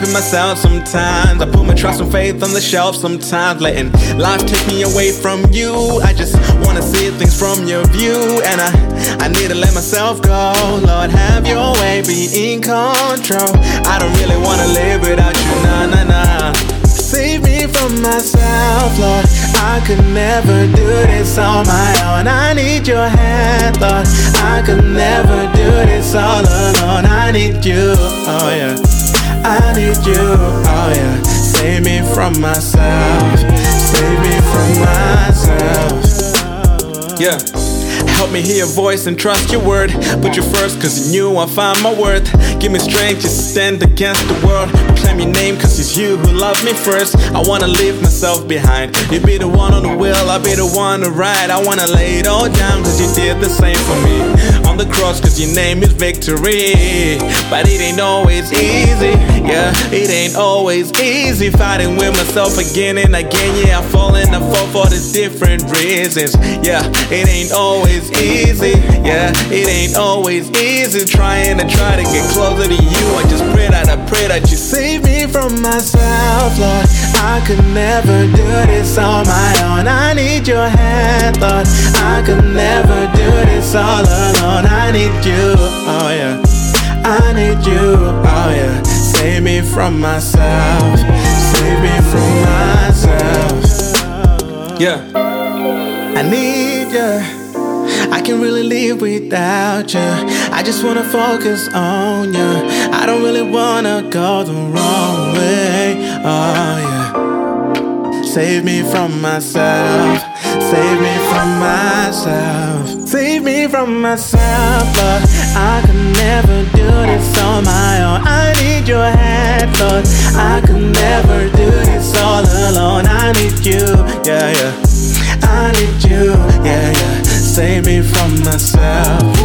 up in myself sometimes. I put my trust and faith on the shelf sometimes, letting life take me away from you. I just wanna see things from your view, and I I need to let myself go. Lord, have your way, be in control. I don't really wanna live without you, nah, nah, nah. Save me from myself, Lord. I could never do this on my own. I need your hand, Lord. I could never do this all alone. I need you, oh yeah. I need you, oh yeah. Save me from myself. Save me from myself. Yeah. Help me hear your voice and trust your word. Put you first, cause you knew I find my worth. Give me strength to stand against the world. Claim your name, cause it's you who loved me first. I wanna leave myself behind. You be the one on the wheel, I'll be the one to ride. I wanna lay it all down, cause you did the same for me. On the cross, cause your name is victory. But it ain't always easy, yeah. It ain't always easy fighting with myself again and again. Yeah, I fall and I fall for the different reasons. Yeah, it ain't always easy. Yeah, it ain't always easy trying to try to get closer to you. I just pray that I pray that you save me from myself, Lord. I could never do this on my own. I need your hand, Lord. I could never do this all alone. I need you, oh yeah. I need you, oh yeah. Save me from myself. Save me from myself. Yeah. I need you. I can really live without you. I just wanna focus on you. I don't really wanna go the wrong way. Oh yeah. Save me from myself. Save me from myself. Save me from myself. But I could never do this on my own. I need your hand, Lord. I could never do this all alone. I need you. Yeah, yeah. I need you. Yeah, yeah save me from myself.